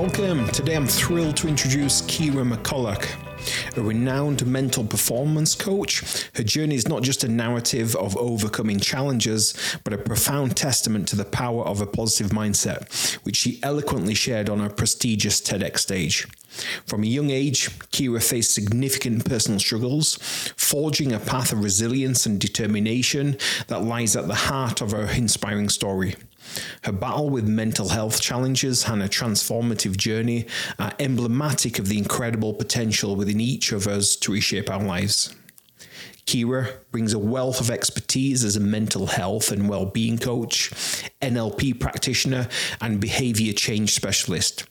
Welcome. Today I'm thrilled to introduce Ciara McCulloch. A renowned mental performance coach, her journey is not just a narrative of overcoming challenges, but a profound testament to the power of a positive mindset, which she eloquently shared on her prestigious TEDx stage. From a young age, Ciara faced significant personal struggles, forging a path of resilience and determination that lies at the heart of her inspiring story. Her battle with mental health challenges and her transformative journey are emblematic of the incredible potential within each of us to reshape our lives. Ciara brings a wealth of expertise as a mental health and well-being coach, NLP practitioner, and behavior change specialist.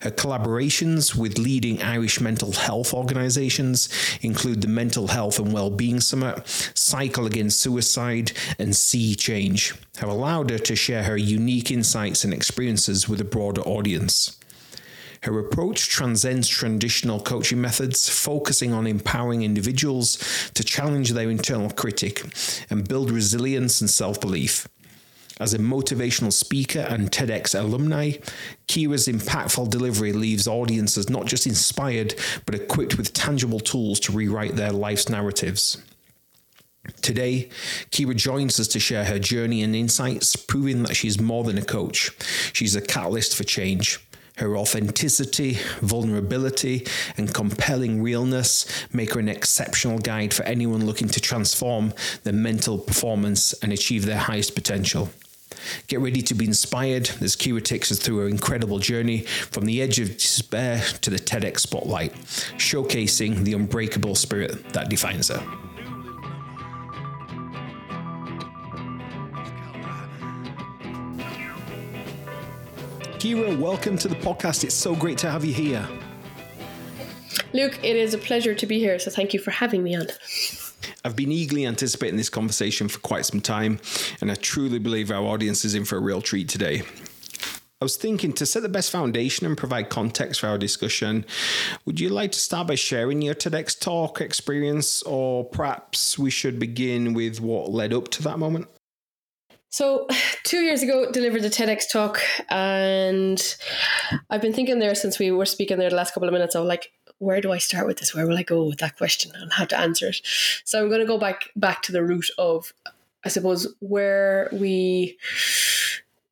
Her collaborations with leading Irish mental health organisations include the Mental Health and Wellbeing Summit, Cycle Against Suicide, and See Change, have allowed her to share her unique insights and experiences with a broader audience. Her approach transcends traditional coaching methods, focusing on empowering individuals to challenge their internal critic and build resilience and self belief. As a motivational speaker and TEDx alumni, Ciara's impactful delivery leaves audiences not just inspired, but equipped with tangible tools to rewrite their life's narratives. Today, Ciara joins us to share her journey and insights, proving that she's more than a coach. She's a catalyst for change. Her authenticity, vulnerability, and compelling realness make her an exceptional guide for anyone looking to transform their mental performance and achieve their highest potential. Get ready to be inspired as Ciara takes us through her incredible journey from the edge of despair to the TEDx spotlight, showcasing the unbreakable spirit that defines her. Ciara, welcome to the podcast. It's so great to have you here. Luke, it is a pleasure to be here, so thank you for having me on. I've been eagerly anticipating this conversation for quite some time, and I truly believe our audience is in for a real treat today. I was thinking to set the best foundation and provide context for our discussion, would you like to start by sharing your TEDx talk experience, or perhaps we should begin with what led up to that moment? So, two years ago, delivered a TEDx talk, and I've been thinking there since we were speaking there the last couple of minutes of like, where do I start with this? Where will I go with that question and how to answer it? So I'm going to go back back to the root of, I suppose, where we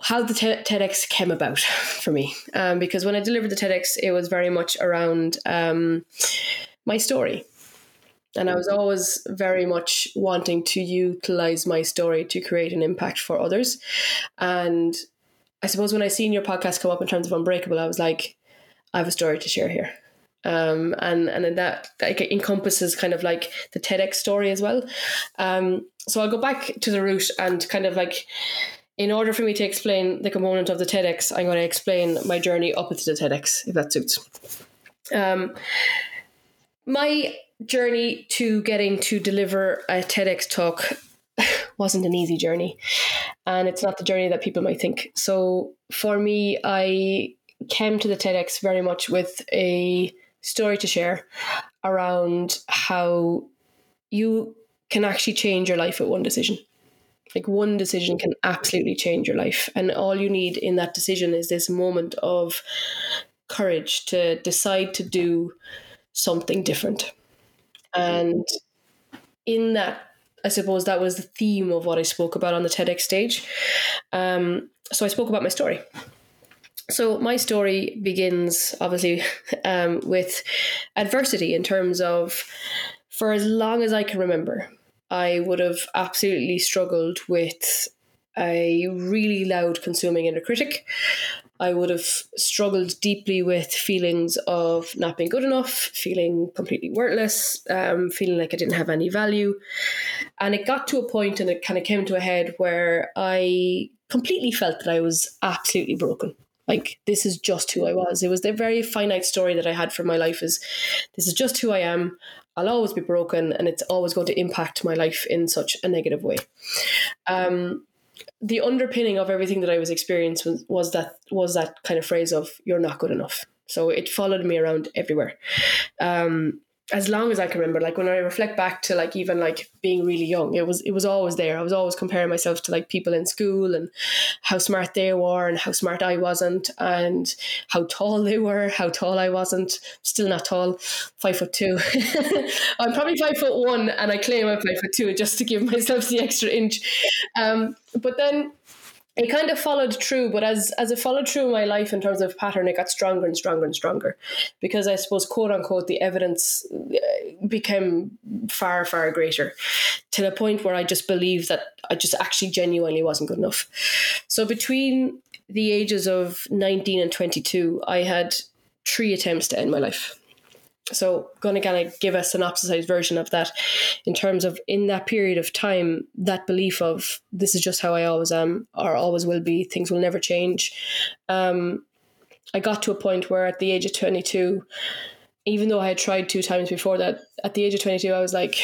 how the TEDx came about for me. Um, because when I delivered the TEDx, it was very much around um, my story. And I was always very much wanting to utilize my story to create an impact for others. And I suppose when I seen your podcast come up in terms of Unbreakable, I was like, I have a story to share here um, and and that like encompasses kind of like the TEDx story as well. Um, so I'll go back to the root and kind of like in order for me to explain the component of the TEDx, I'm going to explain my journey up into the TEDx, if that suits. Um, my journey to getting to deliver a TEDx talk wasn't an easy journey, and it's not the journey that people might think. So for me, I came to the TEDx very much with a story to share around how you can actually change your life with one decision. Like one decision can absolutely change your life. And all you need in that decision is this moment of courage to decide to do something different. And in that, I suppose that was the theme of what I spoke about on the TEDx stage. Um, so I spoke about my story. So my story begins obviously um, with adversity in terms of for as long as I can remember, I would have absolutely struggled with a really loud consuming inner critic. I would have struggled deeply with feelings of not being good enough, feeling completely worthless, um, feeling like I didn't have any value. And it got to a point and it kind of came to a head where I completely felt that I was absolutely broken like this is just who I was. It was the very finite story that I had for my life is this is just who I am. I'll always be broken and it's always going to impact my life in such a negative way. Um, the underpinning of everything that I was experiencing was, was that was that kind of phrase of you're not good enough. So it followed me around everywhere. Um, as long as I can remember, like when I reflect back to like even like being really young, it was it was always there. I was always comparing myself to like people in school and how smart they were and how smart I wasn't and how tall they were, how tall I wasn't. Still not tall, five foot two. I'm probably five foot one, and I claim I'm five foot two just to give myself the extra inch. Um, but then it kind of followed through, but as as it followed through my life in terms of pattern, it got stronger and stronger and stronger, because I suppose quote unquote the evidence uh, became far far greater, to the point where I just believed that I just actually genuinely wasn't good enough. So between the ages of nineteen and twenty two, I had three attempts to end my life. So, going to kind of give a synopsisized version of that in terms of in that period of time, that belief of this is just how I always am or always will be, things will never change. Um, I got to a point where at the age of 22, even though I had tried two times before that, at the age of 22, I was like,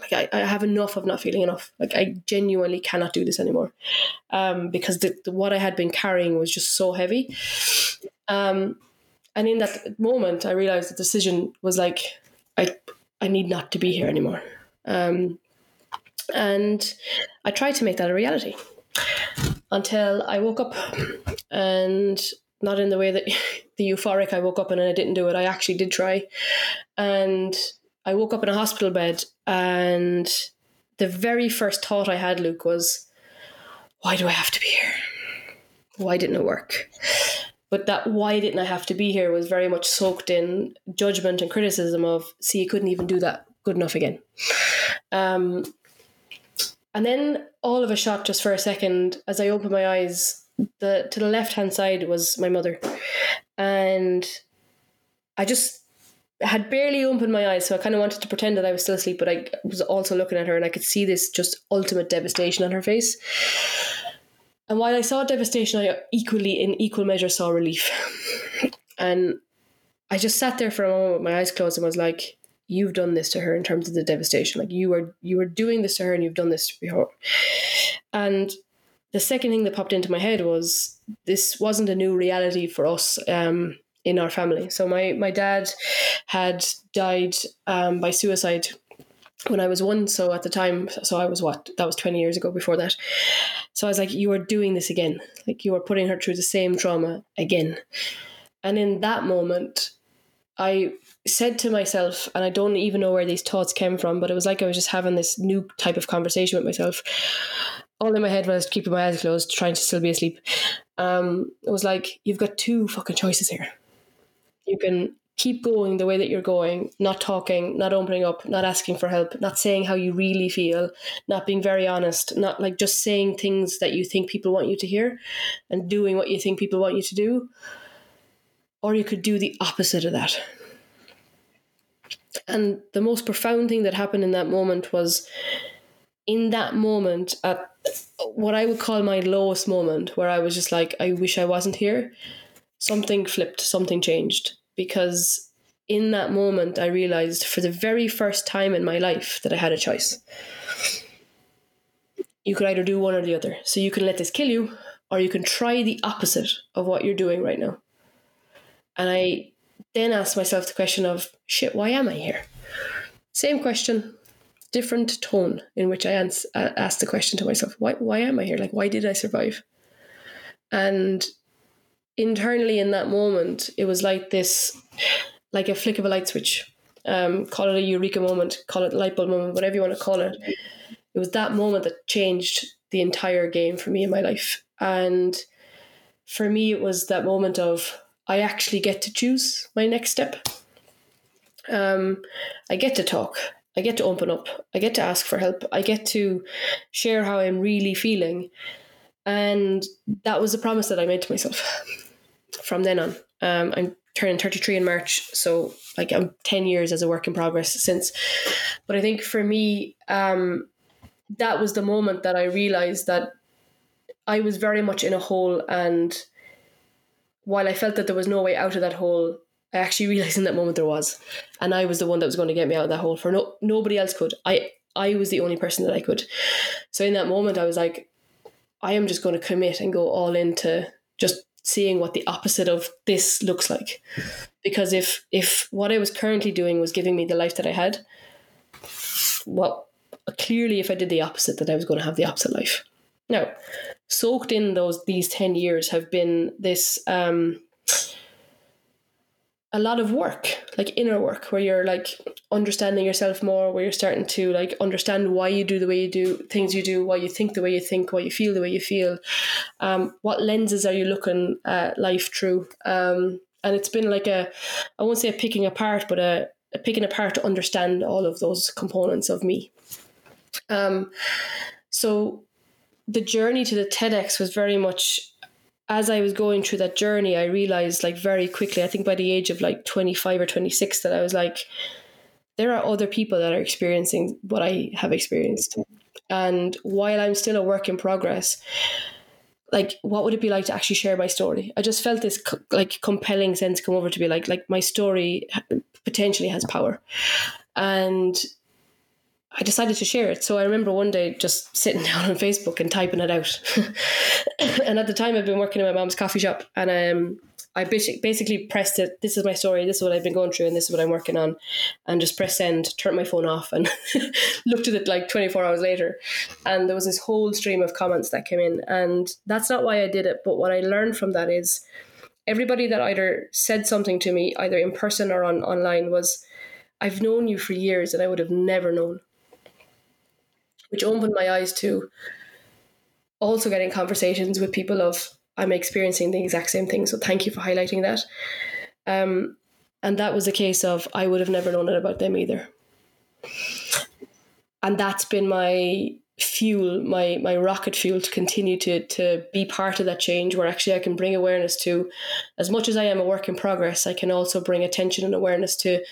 like I, I have enough of not feeling enough. Like, I genuinely cannot do this anymore um, because the, the, what I had been carrying was just so heavy. Um, and in that moment, I realized the decision was like, I, I need not to be here anymore. Um, and I tried to make that a reality until I woke up and not in the way that the euphoric I woke up in and I didn't do it. I actually did try. And I woke up in a hospital bed and the very first thought I had, Luke, was, why do I have to be here? Why didn't it work? But that why didn't I have to be here was very much soaked in judgment and criticism of, see, you couldn't even do that good enough again. Um, and then all of a shot, just for a second, as I opened my eyes, the to the left hand side was my mother, and I just had barely opened my eyes, so I kind of wanted to pretend that I was still asleep, but I was also looking at her, and I could see this just ultimate devastation on her face. And while I saw devastation, I equally, in equal measure, saw relief. and I just sat there for a moment with my eyes closed and was like, "You've done this to her in terms of the devastation. Like you are, you are doing this to her, and you've done this to before." And the second thing that popped into my head was this wasn't a new reality for us um, in our family. So my my dad had died um, by suicide when I was one. So at the time, so I was what? That was 20 years ago before that. So I was like, you are doing this again. Like you are putting her through the same trauma again. And in that moment, I said to myself, and I don't even know where these thoughts came from, but it was like I was just having this new type of conversation with myself. All in my head was keeping my eyes closed, trying to still be asleep. Um, it was like, you've got two fucking choices here. You can keep going the way that you're going, not talking, not opening up, not asking for help, not saying how you really feel, not being very honest, not like just saying things that you think people want you to hear and doing what you think people want you to do. Or you could do the opposite of that. And the most profound thing that happened in that moment was in that moment, at what I would call my lowest moment, where I was just like, I wish I wasn't here, something flipped, something changed because in that moment I realized for the very first time in my life that I had a choice. You could either do one or the other. So you can let this kill you, or you can try the opposite of what you're doing right now. And I then asked myself the question of shit, why am I here? Same question, different tone in which I ans- asked the question to myself why, why am I here? Like, why did I survive? And internally in that moment, it was like this, like a flick of a light switch. Um, call it a eureka moment, call it a light bulb moment, whatever you want to call it. It was that moment that changed the entire game for me in my life. And for me, it was that moment of I actually get to choose my next step. Um, I get to talk. I get to open up. I get to ask for help. I get to share how I'm really feeling. And that was a promise that I made to myself from then on. Um, I'm turning 33 in March, so like I'm 10 years as a work in progress since. But I think for me, um, that was the moment that I realized that I was very much in a hole, and while I felt that there was no way out of that hole, I actually realized in that moment there was, and I was the one that was going to get me out of that hole. For no nobody else could. I I was the only person that I could. So in that moment, I was like, I am just going to commit and go all into just seeing what the opposite of this looks like. Because if if what I was currently doing was giving me the life that I had, well, clearly if I did the opposite, that I was going to have the opposite life. Now, soaked in those these ten years have been this um, a lot of work, like inner work, where you're like understanding yourself more, where you're starting to like understand why you do the way you do things you do, why you think the way you think, why you feel the way you feel, um, what lenses are you looking at life through, um, and it's been like a, I won't say a picking apart, but a, a picking apart to understand all of those components of me. Um, so the journey to the TEDx was very much as I was going through that journey, I realized like very quickly, I think by the age of like 25 or 26, that I was like, there are other people that are experiencing what I have experienced. And while I'm still a work in progress, like what would it be like to actually share my story? I just felt this co- like compelling sense come over to be like, like my story potentially has power. And I decided to share it. So I remember one day just sitting down on Facebook and typing it out. and at the time, I'd been working in my mom's coffee shop, and um, I basically pressed it. This is my story. This is what I've been going through, and this is what I'm working on. And just press send, turned my phone off, and looked at it like 24 hours later. And there was this whole stream of comments that came in, and that's not why I did it. But what I learned from that is everybody that either said something to me, either in person or on online, was. I've known you for years and I would have never known which opened my eyes to also getting conversations with people of I'm experiencing the exact same thing. So thank you for highlighting that. Um, and that was a case of I would have never known it about them either. And that's been my fuel, my my rocket fuel to continue to to be part of that change where actually I can bring awareness to as much as I am a work in progress, I can also bring attention and awareness to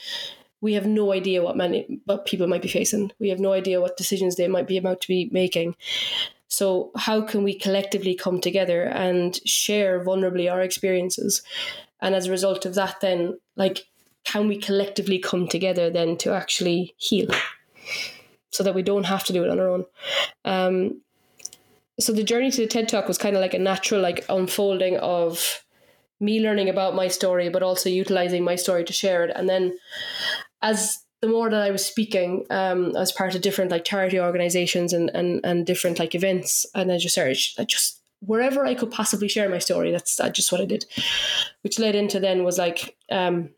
we have no idea what many what people might be facing. We have no idea what decisions they might be about to be making. So how can we collectively come together and share vulnerably our experiences? And as a result of that, then like can we collectively come together then to actually heal? So that we don't have to do it on our own. Um, so the journey to the TED Talk was kind of like a natural like unfolding of me learning about my story, but also utilizing my story to share it. And then as the more that I was speaking um, as part of different like charity organizations and, and, and different like events, and I just started, I just wherever I could possibly share my story, that's, that's just what I did, which led into then was like um,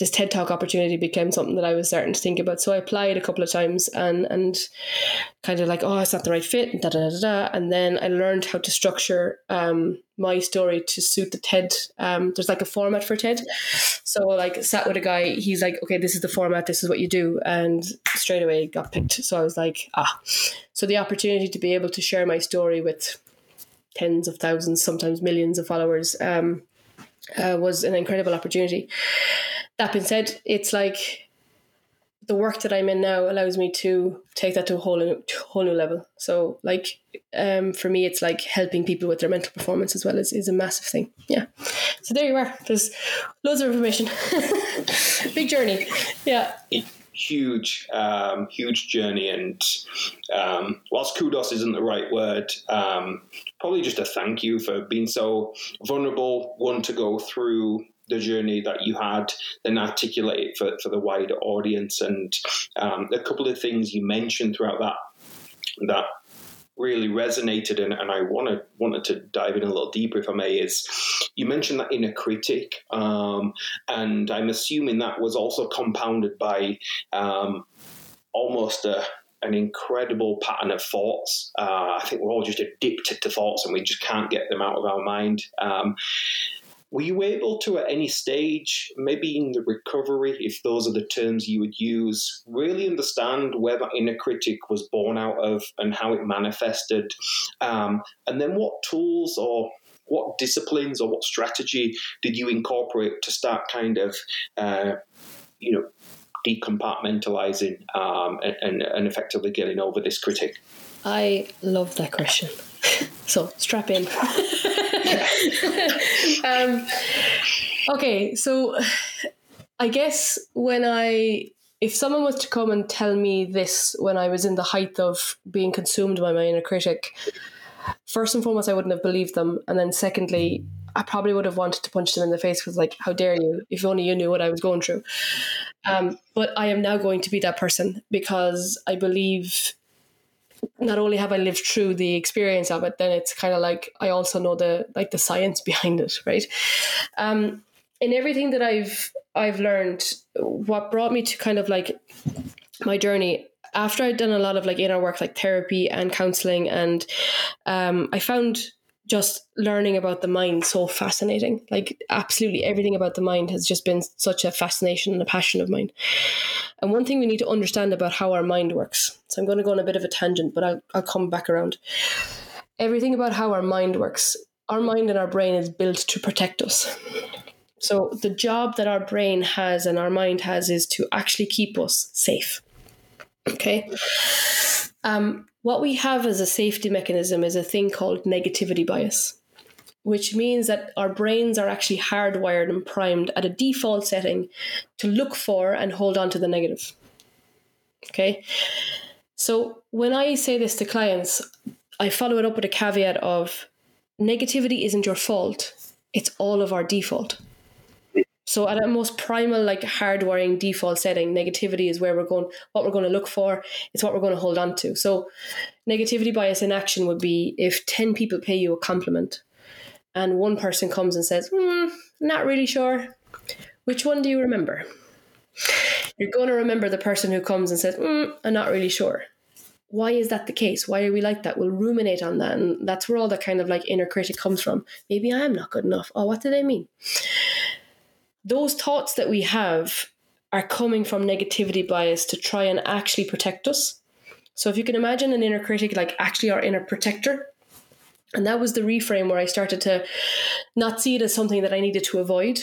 this TED Talk opportunity became something that I was starting to think about. So I applied a couple of times and and kind of like, oh, it's not the right fit, da da da da. And then I learned how to structure um, my story to suit the TED. Um, there's like a format for TED. So like sat with a guy, he's like, okay, this is the format, this is what you do, and straight away got picked. So I was like, ah. So the opportunity to be able to share my story with tens of thousands, sometimes millions of followers. Um, uh, was an incredible opportunity. That being said, it's like the work that I'm in now allows me to take that to a whole new, whole new level. So, like um, for me, it's like helping people with their mental performance as well is, is a massive thing. Yeah. So there you are. There's loads of information. Big journey. Yeah. Huge, um, huge journey, and um, whilst kudos isn't the right word, um, probably just a thank you for being so vulnerable. One to go through the journey that you had, then articulate it for, for the wider audience. And um, a couple of things you mentioned throughout that that really resonated and, and I wanted wanted to dive in a little deeper if I may is you mentioned that inner critic um, and I'm assuming that was also compounded by um, almost a an incredible pattern of thoughts. Uh, I think we're all just addicted to thoughts and we just can't get them out of our mind. Um, were you able to, at any stage, maybe in the recovery, if those are the terms you would use, really understand where that inner critic was born out of and how it manifested? Um, and then what tools or what disciplines or what strategy did you incorporate to start kind of, uh, you know, decompartmentalizing um, and, and effectively getting over this critic? I love that question. so strap in. um, okay, so I guess when I if someone was to come and tell me this when I was in the height of being consumed by my inner critic, first and foremost, I wouldn't have believed them. And then secondly, I probably would have wanted to punch them in the face because, like, how dare you? If only you knew what I was going through. Um, but I am now going to be that person because I believe not only have I lived through the experience of it, then it's kind of like I also know the like the science behind it, right? Um, in everything that I've I've learned, what brought me to kind of like my journey after I'd done a lot of like inner work, like therapy and counseling, and um, I found just learning about the mind so fascinating. Like absolutely everything about the mind has just been such a fascination and a passion of mine. And one thing we need to understand about how our mind works. So I'm going to go on a bit of a tangent, but I'll, I'll come back around. Everything about how our mind works. Our mind and our brain is built to protect us. So the job that our brain has and our mind has is to actually keep us safe. Okay. Um, what we have as a safety mechanism is a thing called negativity bias, which means that our brains are actually hardwired and primed at a default setting to look for and hold on to the negative. Okay. So when I say this to clients, I follow it up with a caveat of negativity isn't your fault, it's all of our default. So at a most primal, like hardwiring default setting, negativity is where we're going, what we're going to look for. It's what we're going to hold on to. So negativity bias in action would be if 10 people pay you a compliment and one person comes and says, mm, not really sure. Which one do you remember? You're going to remember the person who comes and says, mm, I'm not really sure. Why is that the case? Why are we like that? We'll ruminate on that. And that's where all that kind of like inner critic comes from. Maybe I am not good enough. Oh, what do they mean? Those thoughts that we have are coming from negativity bias to try and actually protect us. So if you can imagine an inner critic like actually our inner protector, and that was the reframe where I started to not see it as something that I needed to avoid.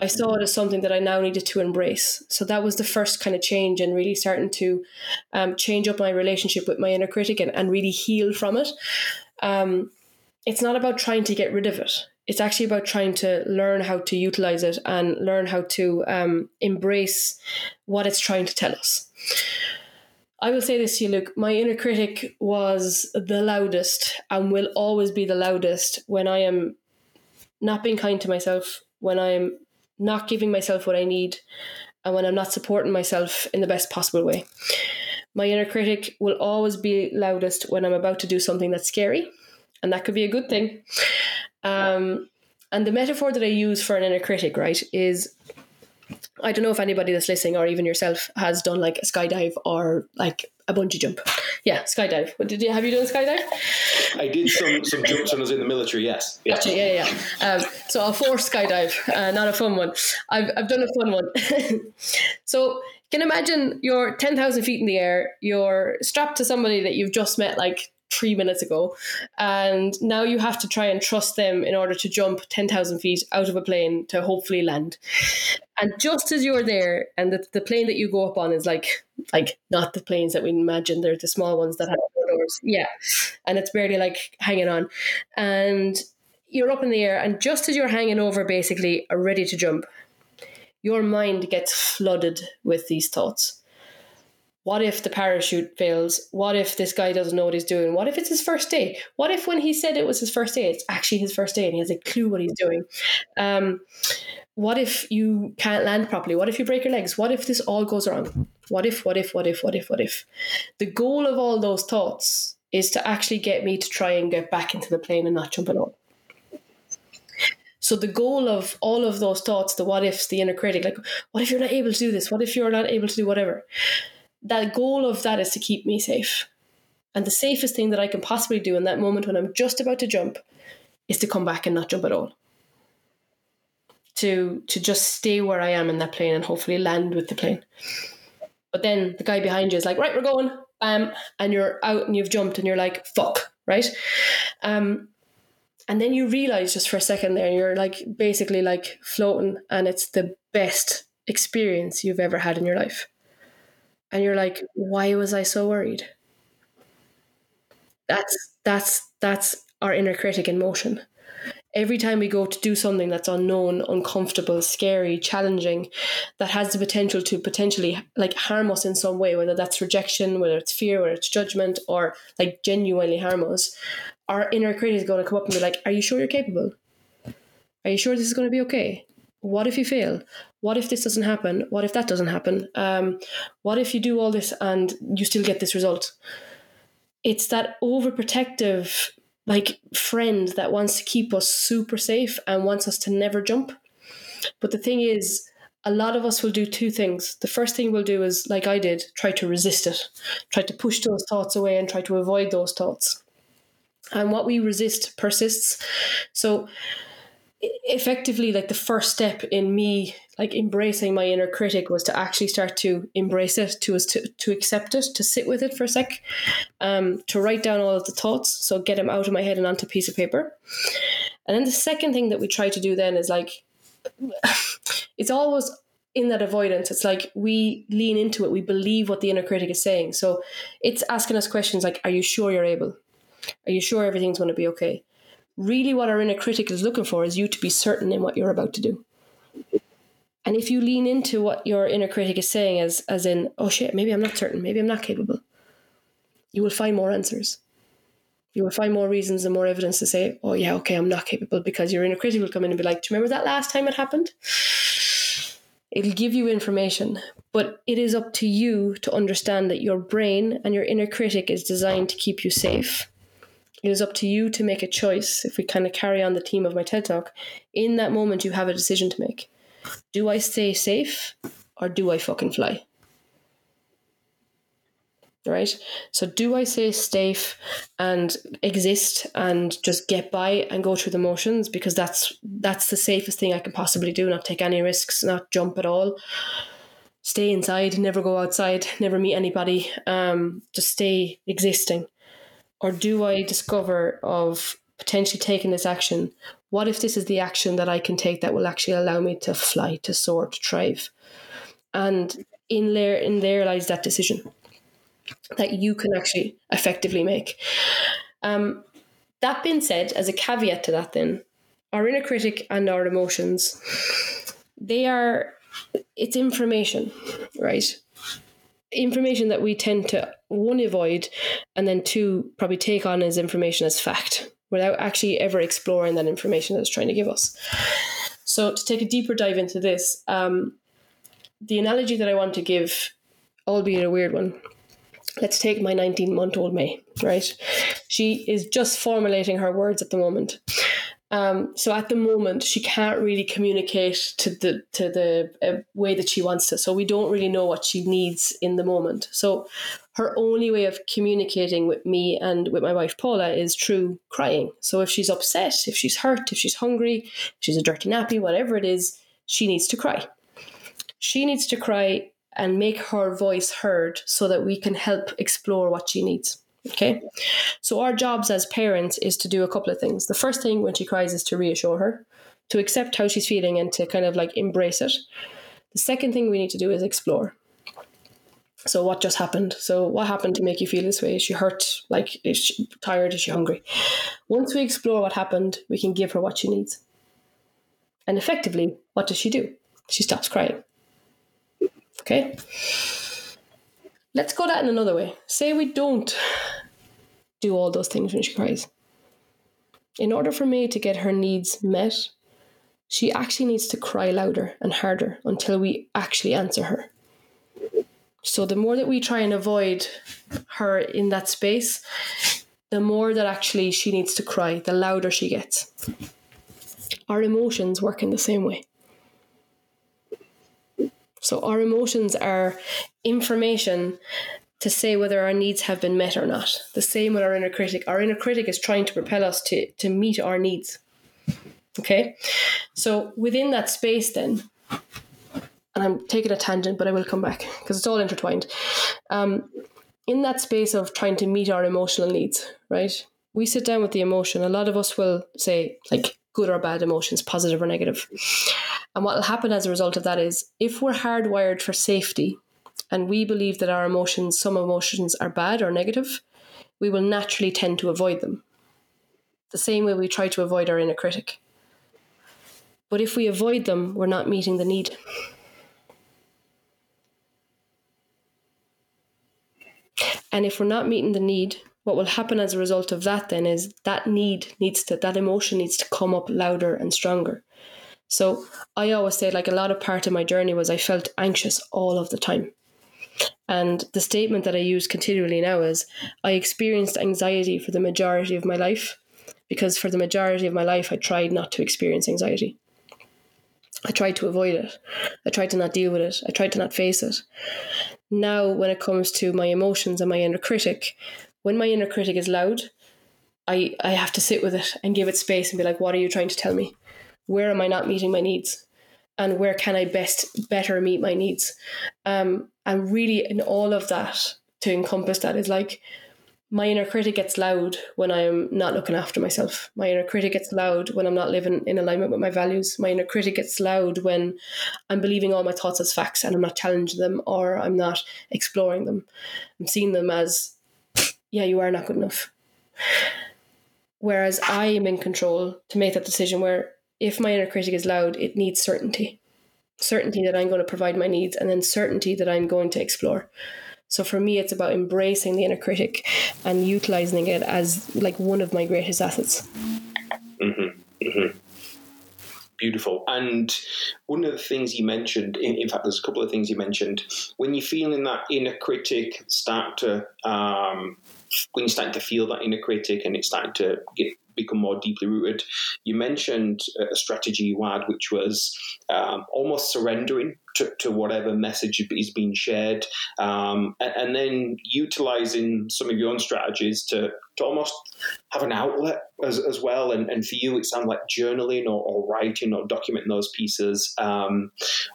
I saw it as something that I now needed to embrace. So that was the first kind of change and really starting to um, change up my relationship with my inner critic and, and really heal from it. Um, it's not about trying to get rid of it it's actually about trying to learn how to utilize it and learn how to um, embrace what it's trying to tell us. I will say this to you, Luke. My inner critic was the loudest and will always be the loudest when I am not being kind to myself, when I'm not giving myself what I need, and when I'm not supporting myself in the best possible way. My inner critic will always be loudest when I'm about to do something that's scary, and that could be a good thing. Um, and the metaphor that I use for an inner critic, right, is I don't know if anybody that's listening or even yourself has done like a skydive or like a bungee jump. Yeah, skydive. What Did you have you done a skydive? I did some some jumps when I was in the military. Yes. Yeah. Gotcha, yeah, yeah. Um, so a forced skydive, uh, not a fun one. I've I've done a fun one. so can imagine you're ten thousand feet in the air. You're strapped to somebody that you've just met like three minutes ago. And now you have to try and trust them in order to jump 10,000 feet out of a plane to hopefully land. And just as you're there, and the, the plane that you go up on is like, like not the planes that we imagine, they're the small ones that have doors. Yeah. And it's barely like hanging on. And you're up in the air, and just as you're hanging over, basically, are ready to jump, your mind gets flooded with these thoughts what if the parachute fails? What if this guy doesn't know what he's doing? What if it's his first day? What if when he said it was his first day, it's actually his first day and he has a clue what he's doing? Um, what if you can't land properly? What if you break your legs? What if this all goes wrong? What if, what if, what if, what if, what if? The goal of all those thoughts is to actually get me to try and get back into the plane and not jump at all. So the goal of all of those thoughts, the what ifs, the inner critic, like, what if you're not able to do this? What if you're not able to do whatever? That goal of that is to keep me safe. And the safest thing that I can possibly do in that moment when I'm just about to jump is to come back and not jump at all. To to just stay where I am in that plane and hopefully land with the plane. But then the guy behind you is like, right, we're going, bam, and you're out and you've jumped and you're like, fuck, right? Um, and then you realize just for a second there, you're like basically like floating, and it's the best experience you've ever had in your life and you're like why was i so worried? That's that's that's our inner critic in motion. Every time we go to do something that's unknown uncomfortable scary challenging that has the potential to potentially like harm us in some way whether that's rejection whether it's fear whether it's judgment or like genuinely harm us our inner critic is going to come up and be like are you sure you're capable? Are you sure this is going to be okay? What if you fail? What if this doesn't happen? What if that doesn't happen? Um, what if you do all this and you still get this result? It's that overprotective, like friend that wants to keep us super safe and wants us to never jump. But the thing is, a lot of us will do two things. The first thing we'll do is, like I did, try to resist it, try to push those thoughts away and try to avoid those thoughts. And what we resist persists. So, effectively, like the first step in me, like embracing my inner critic, was to actually start to embrace it, to to to accept it, to sit with it for a sec, um, to write down all of the thoughts, so get them out of my head and onto a piece of paper. And then the second thing that we try to do then is like it's always in that avoidance. It's like we lean into it. We believe what the inner critic is saying. So it's asking us questions like, "Are you sure you're able? Are you sure everything's going to be okay?" Really, what our inner critic is looking for is you to be certain in what you're about to do. And if you lean into what your inner critic is saying, as as in, "Oh shit, maybe I'm not certain. Maybe I'm not capable," you will find more answers you will find more reasons and more evidence to say, oh, yeah, okay, I'm not capable because your inner critic will come in and be like, do you remember that last time it happened? It'll give you information, but it is up to you to understand that your brain and your inner critic is designed to keep you safe. It is up to you to make a choice. If we kind of carry on the theme of my TED talk, in that moment, you have a decision to make. Do I stay safe or do I fucking fly? right? So, do I stay safe and exist and just get by and go through the motions because that's that's the safest thing I can possibly do? Not take any risks, not jump at all. Stay inside, never go outside, never meet anybody. Um, just stay existing. Or do I discover of potentially taking this action? What if this is the action that I can take that will actually allow me to fly, to soar, to thrive? And in there, in there lies that decision that you can actually effectively make. Um, that being said, as a caveat to that, then our inner critic and our emotions, they are it's information, right? Information that we tend to one avoid and then two probably take on as information as fact without actually ever exploring that information that it's trying to give us. So to take a deeper dive into this, um, the analogy that I want to give, albeit a weird one, let's take my 19 month old May, right? She is just formulating her words at the moment. Um, so at the moment, she can't really communicate to the to the uh, way that she wants to. So we don't really know what she needs in the moment. So her only way of communicating with me and with my wife Paula is through crying. So if she's upset, if she's hurt, if she's hungry, if she's a dirty nappy, whatever it is, she needs to cry. She needs to cry and make her voice heard so that we can help explore what she needs. Okay. So, our jobs as parents is to do a couple of things. The first thing when she cries is to reassure her, to accept how she's feeling and to kind of like embrace it. The second thing we need to do is explore. So, what just happened? So, what happened to make you feel this way? Is she hurt? Like, is she tired? Is she hungry? Once we explore what happened, we can give her what she needs. And effectively, what does she do? She stops crying. Okay? Let's go that in another way. Say we don't do all those things when she cries. In order for May to get her needs met, she actually needs to cry louder and harder until we actually answer her. So the more that we try and avoid her in that space, the more that actually she needs to cry, the louder she gets. Our emotions work in the same way. So our emotions are information to say whether our needs have been met or not. The same with our inner critic. Our inner critic is trying to propel us to, to meet our needs. Okay? So within that space, then, and I'm taking a tangent, but I will come back because it's all intertwined. Um, in that space of trying to meet our emotional needs, right? We sit down with the emotion. A lot of us will say, like, good or bad emotions, positive or negative. And what will happen as a result of that is if we're hardwired for safety and we believe that our emotions, some emotions are bad or negative, we will naturally tend to avoid them. The same way we try to avoid our inner critic. But if we avoid them, we're not meeting the need. And if we're not meeting the need, what will happen as a result of that then is that need needs to, that emotion needs to come up louder and stronger So I always say, like, a lot of part of my journey was I felt anxious all of the time. And the statement that I use continually now is I experienced anxiety for the majority of my life because for the majority of my life, I tried not to experience anxiety. I tried to avoid it. I tried to not deal with it. I tried to not face it. Now, when it comes to my emotions and my inner critic, when my inner critic is loud, I, I have to sit with it and give it space and be like, what are you trying to tell me? Where am I not meeting my needs? And where can I best better meet my needs? Um, and really, in all of that, to encompass that is like, my inner critic gets loud when I'm not looking after myself. My inner critic gets loud when I'm not living in alignment with my values. My inner critic gets loud when I'm believing all my thoughts as facts and I'm not challenging them or I'm not exploring them. I'm seeing them as, yeah, you are not good enough. Whereas I am in control to make that decision where if my inner critic is loud, it needs certainty. Certainty that I'm going to provide my needs and then certainty that I'm going to explore. So for me, it's about embracing the inner critic and utilizing it as like one of my greatest assets. Mm-hmm. Mm-hmm. Beautiful. And one of the things you mentioned, in, in, fact, there's a couple of things you mentioned. When you're feeling that inner critic start to, um, when you start to feel that inner critic and it's starting to get become more deeply rooted. You mentioned a strategy you had, which was um, almost surrendering to, to, whatever message is being shared, um, and, and, then utilizing some of your own strategies to, to almost have an outlet as, as well. And, and for you, it sounds like journaling or, or writing or documenting those pieces. Um,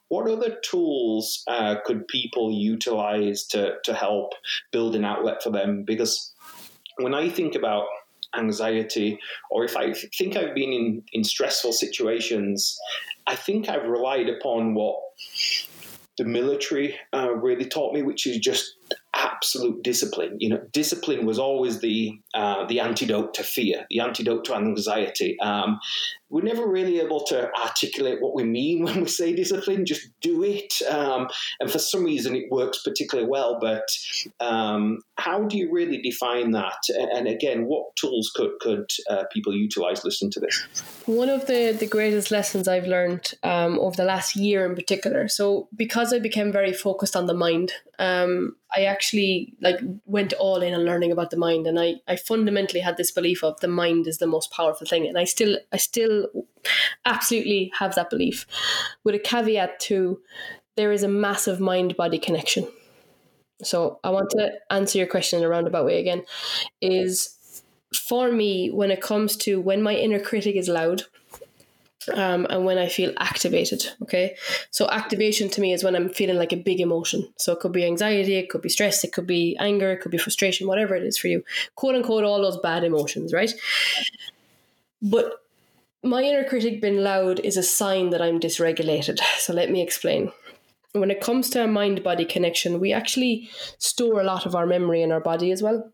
what other tools uh, could people utilize to, to help build an outlet for them? Because when I think about anxiety, or if I think I've been in, in stressful situations, I think I've relied upon what the military uh, really taught me, which is just absolute discipline. You know, discipline was always the uh, the antidote to fear, the antidote to anxiety. Um, we're never really able to articulate what we mean when we say discipline. Just do it, um, and for some reason it works particularly well. But um, how do you really define that? And again, what tools could could uh, people utilize? Listen to this. One of the the greatest lessons I've learned um, over the last year in particular. So because I became very focused on the mind, um, I actually like went all in on learning about the mind, and I I fundamentally had this belief of the mind is the most powerful thing, and I still I still absolutely have that belief, with a caveat to there is a massive mind body connection. So I want to answer your question in a roundabout way again. Is for me when it comes to when my inner critic is loud um, and when I feel activated. Okay. So, activation to me is when I'm feeling like a big emotion. So, it could be anxiety, it could be stress, it could be anger, it could be frustration, whatever it is for you. Quote unquote, all those bad emotions, right? But my inner critic being loud is a sign that I'm dysregulated. So, let me explain. When it comes to a mind body connection, we actually store a lot of our memory in our body as well.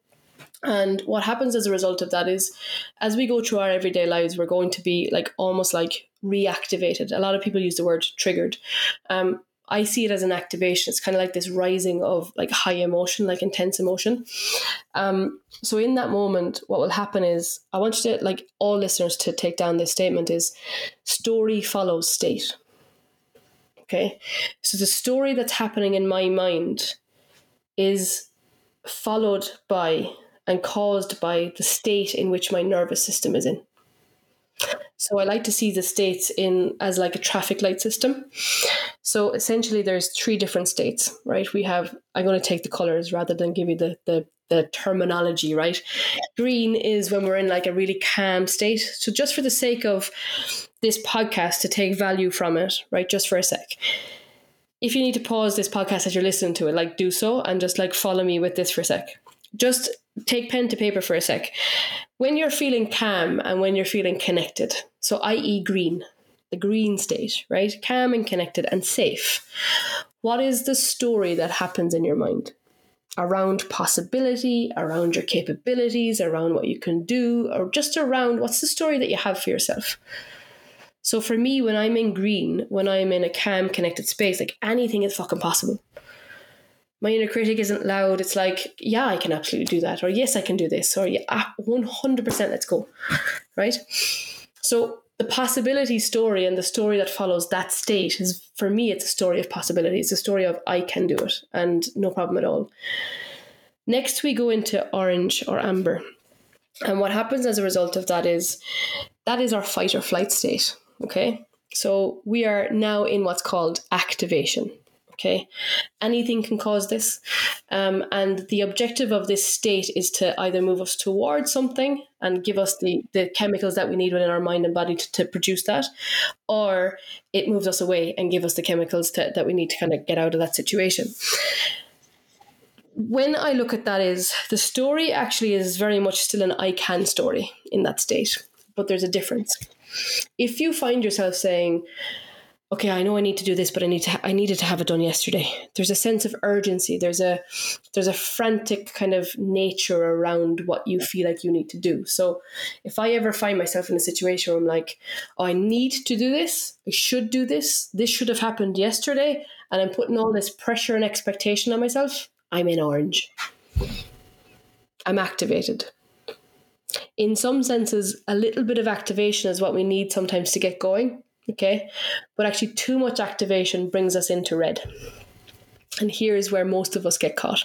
And what happens as a result of that is, as we go through our everyday lives, we're going to be like almost like reactivated. A lot of people use the word triggered. Um, I see it as an activation. It's kind of like this rising of like high emotion, like intense emotion. Um, so in that moment, what will happen is I want you to like all listeners to take down this statement is story follows state. Okay. So the story that's happening in my mind is followed by and caused by the state in which my nervous system is in. So I like to see the states in as like a traffic light system. So essentially there's three different states, right? We have I'm going to take the colors rather than give you the the the terminology, right? Green is when we're in like a really calm state. So just for the sake of this podcast to take value from it, right? Just for a sec. If you need to pause this podcast as you're listening to it, like do so and just like follow me with this for a sec. Just take pen to paper for a sec. When you're feeling calm and when you're feeling connected, so i.e., green, the green state, right? Calm and connected and safe. What is the story that happens in your mind? Around possibility, around your capabilities, around what you can do, or just around what's the story that you have for yourself? So for me, when I'm in green, when I'm in a calm, connected space, like anything is fucking possible my inner critic isn't loud. It's like, yeah, I can absolutely do that, or yes, I can do this, or yeah, ah, 100%, let's go. Right? So, the possibility story and the story that follows that state is for me it's a story of possibility it's a story of i can do it and no problem at all next we go into orange or amber and what happens as a result of that is that is our fight or flight state okay so we are now in what's called activation Okay, anything can cause this. Um, and the objective of this state is to either move us towards something and give us the, the chemicals that we need within our mind and body to, to produce that, or it moves us away and give us the chemicals to, that we need to kind of get out of that situation. When I look at that is the story actually is very much still an I can story in that state, but there's a difference. If you find yourself saying, okay, I know I need to do this, but I need to ha- I needed to have it done yesterday. There's a sense of urgency. There's a there's a frantic kind of nature around what you feel like you need to do. So if I ever find myself in a situation where I'm like, oh, I need to do this, I should do this, this should have happened yesterday, and I'm putting all this pressure and expectation on myself, I'm in orange. I'm activated. In some senses, a little bit of activation is what we need sometimes to get going Okay. But actually, too much activation brings us into red. And here's where most of us get caught.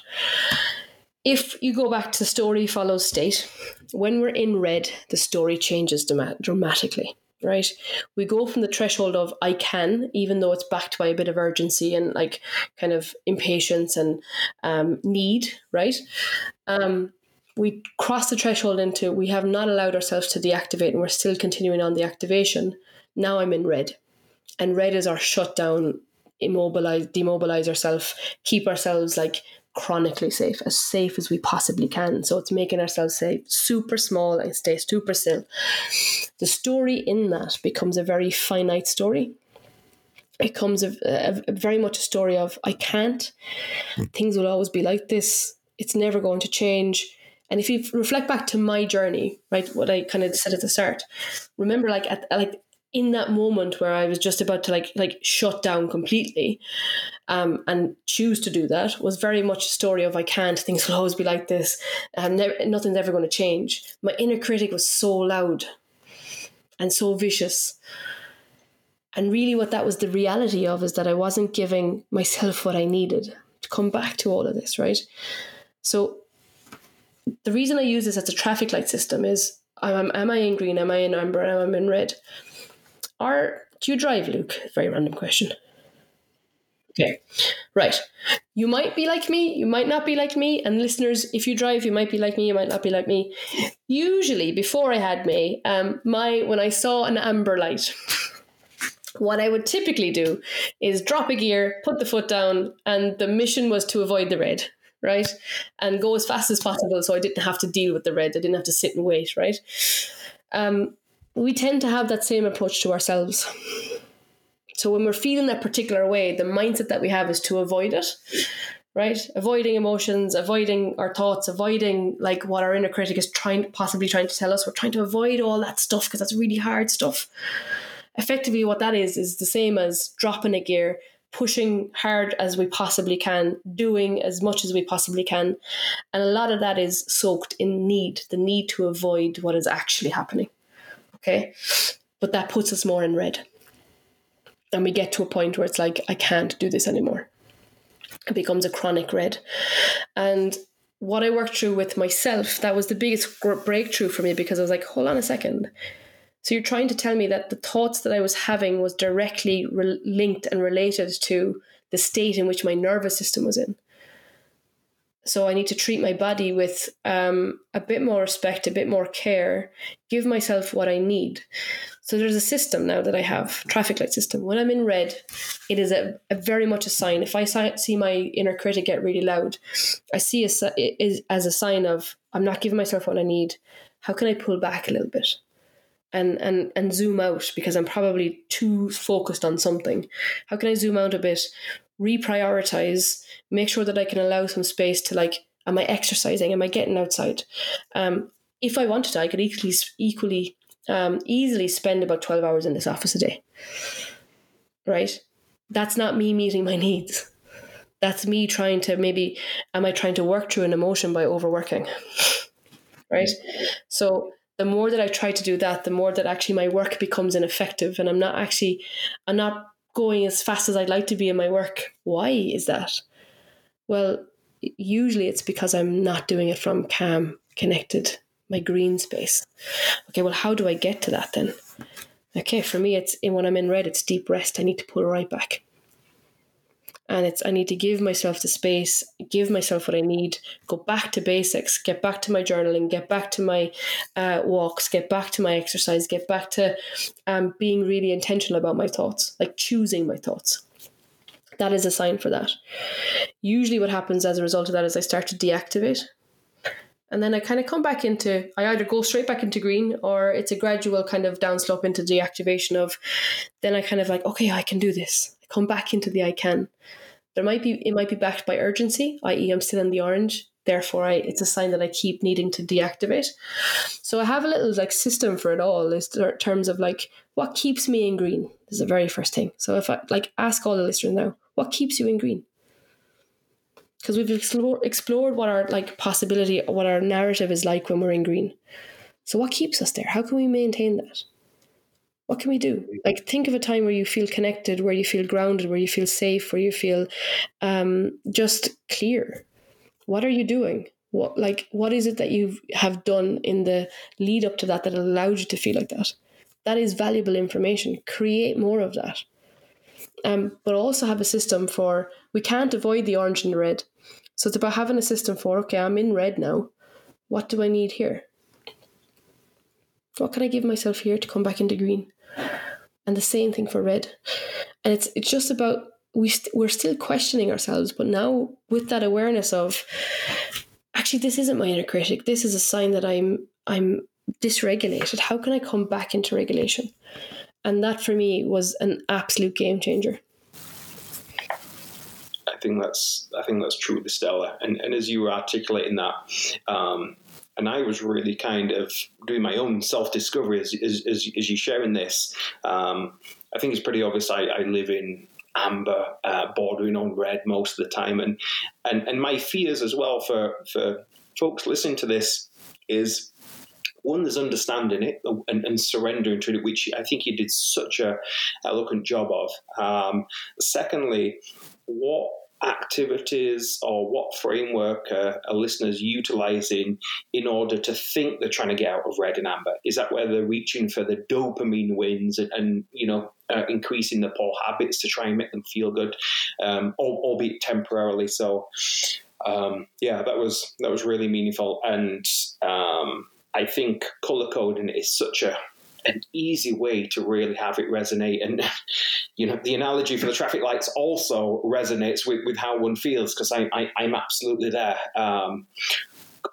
If you go back to story follows state, when we're in red, the story changes dramatically, right? We go from the threshold of I can, even though it's backed by a bit of urgency and like kind of impatience and um, need, right? Um, we cross the threshold into we have not allowed ourselves to deactivate and we're still continuing on the activation now I'm in red. And red is our shutdown, immobilize, demobilize ourselves, keep ourselves like chronically safe, as safe as we possibly can. So it's making ourselves safe, super small and stay super still. The story in that becomes a very finite story. It becomes a, a, a very much a story of I can't. Things will always be like this. It's never going to change. And if you reflect back to my journey, right, what I kind of said at the start, remember, like at like in that moment where I was just about to like like shut down completely um, and choose to do that was very much a story of I can't things will always be like this. And nothing's ever going to change. My inner critic was so loud and so vicious. And really what that was the reality of is that I wasn't giving myself what I needed to come back to all of this right? So the reason I use this as a traffic light system is am, am I in green? Am I in amber? Am I in red are do you drive, Luke? Very random question. Okay, right. You might be like me, you might not be like me, and listeners, if you drive, you might be like me, you might not be like me. Usually, before I had May, um, my when I saw an amber light, what I would typically do is drop a gear, put the foot down, and the mission was to avoid the red, right, and go as fast as possible, so I didn't have to deal with the red. I didn't have to sit and wait, right. Um, we tend to have that same approach to ourselves. So when we're feeling that particular way, the mindset that we have is to avoid it, right? Avoiding emotions, avoiding our thoughts, avoiding like what our inner critic is trying, possibly trying to tell us. We're trying to avoid all that stuff because that's really hard stuff. Effectively, what that is is the same as dropping a gear, pushing hard as we possibly can, doing as much as we possibly can. And a lot of that is soaked in need, the need to avoid what is actually happening. Okay. But that puts us more in red. And we get to a point where it's like, I can't do this anymore. It becomes a chronic red. And what I worked through with myself, that was the biggest breakthrough for me because I was like, hold on a second. So you're trying to tell me that the thoughts that I was having was directly re- linked and related to the state in which my nervous system was in. So I need to treat my body with um, a bit more respect, a bit more care, give myself what I need. So there's a system now that I have, traffic light system. When I'm in red, it is a, a very much a sign. If I see my inner critic get really loud, I see it as a sign of I'm not giving myself what I need. How can I pull back a little bit? and and and zoom out because I'm probably too focused on something. How can I zoom out a bit, reprioritize, make sure that I can allow some space to like, am I exercising? Am I getting outside? Um, if I wanted to, I could equally equally um, easily spend about twelve hours in this office a day. Right, that's not me meeting my needs. That's me trying to maybe. Am I trying to work through an emotion by overworking? right, so the more that I try to do that, the more that actually my work becomes ineffective and I'm not actually, I'm not going as fast as I'd like to be in my work. Why is that? Well, usually it's because I'm not doing it from calm, connected, my green space. Okay, well, how do I get to that then? Okay, for me, it's when I'm in red, it's deep rest. I need to pull right back and it's i need to give myself the space give myself what i need go back to basics get back to my journaling get back to my uh, walks get back to my exercise get back to um, being really intentional about my thoughts like choosing my thoughts. That is a sign for that. Usually what happens as a result of that is i start to deactivate. And then I kind of come back into I either go straight back into green or it's a gradual kind of downslope into deactivation of then I kind of like okay I can do this come back into the I can. There might be it might be backed by urgency, i.e., I'm still in the orange. Therefore, I, it's a sign that I keep needing to deactivate. So I have a little like system for it all. Is terms of like what keeps me in green. Is the very first thing. So if I like ask all the listeners now, what keeps you in green? Because we've explored explored what our like possibility, what our narrative is like when we're in green. So what keeps us there? How can we maintain that? What can we do? Like think of a time where you feel connected where you feel grounded where you feel safe where you feel um, just clear. What are you doing? What like what is it that you have done in the lead up to that that allowed you to feel like that? That is valuable information. Create more of that. Um, but also have a system for we can't avoid the orange and the red. So it's about having a system for okay i'm in red now. What do i need here? What can i give myself here to come back into green and the same thing for red. And it's it's just about we st- we're still questioning ourselves, but now with that awareness of actually this isn't my inner critic. This is a sign that I'm I'm dysregulated. How can I come back into regulation? And that for me was an absolute game changer. I think that's I think that's true with. And and as you were articulating that, um, and I was really kind of doing my own self discovery as, as, as, as, you sharing this. Um, I think it's pretty obvious I, I live in amber, uh, bordering on red most of the time, and and and my fears as well for for folks listening to this is one there's understanding it and, and, surrendering to it, which I think you did such a eloquent job of. Um, secondly, what activities or what framework uh, are listeners utilizing in order to think they're trying to get out of red and amber? Is that where they're reaching for the dopamine wins and, and you know, uh, increasing the poor habits to try and make them feel good, um, albeit temporarily? So, um, yeah, that was that was really meaningful, and um, I think color coding is such a an easy way to really have it resonate. And, you know, the analogy for the traffic lights also resonates with, with how one feels because I, I, am absolutely there. Um,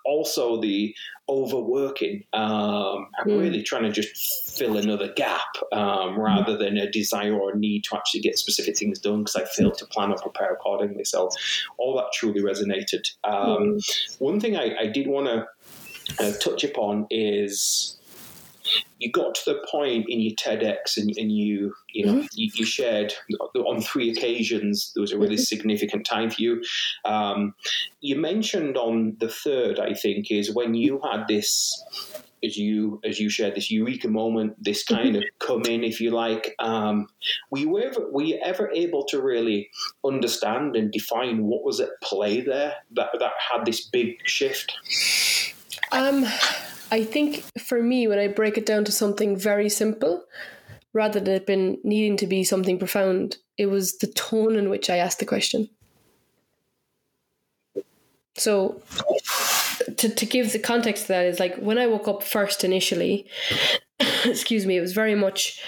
also, the overworking. Um, I'm mm. really trying to just fill another gap um, rather than a desire or a need to actually get specific things done because I failed to plan or prepare accordingly. So, all that truly resonated. Um, mm. One thing I, I did want to uh, touch upon is you got to the point in your TEDx and, and you you know mm-hmm. you, you, shared on three occasions there was a really mm-hmm. significant time for you. Um, you mentioned on the third, I think, is when you had this as you as you shared this eureka moment, this kind mm-hmm. of come in, if you like. Um, were you ever were you ever able to really understand and define what was at play there that that had this big shift? Um I think for me, when I break it down to something very simple, rather than it been needing to be something profound, it was the tone in which I asked the question. So, to, to give the context to that is like when I woke up first initially, excuse me, it was very much,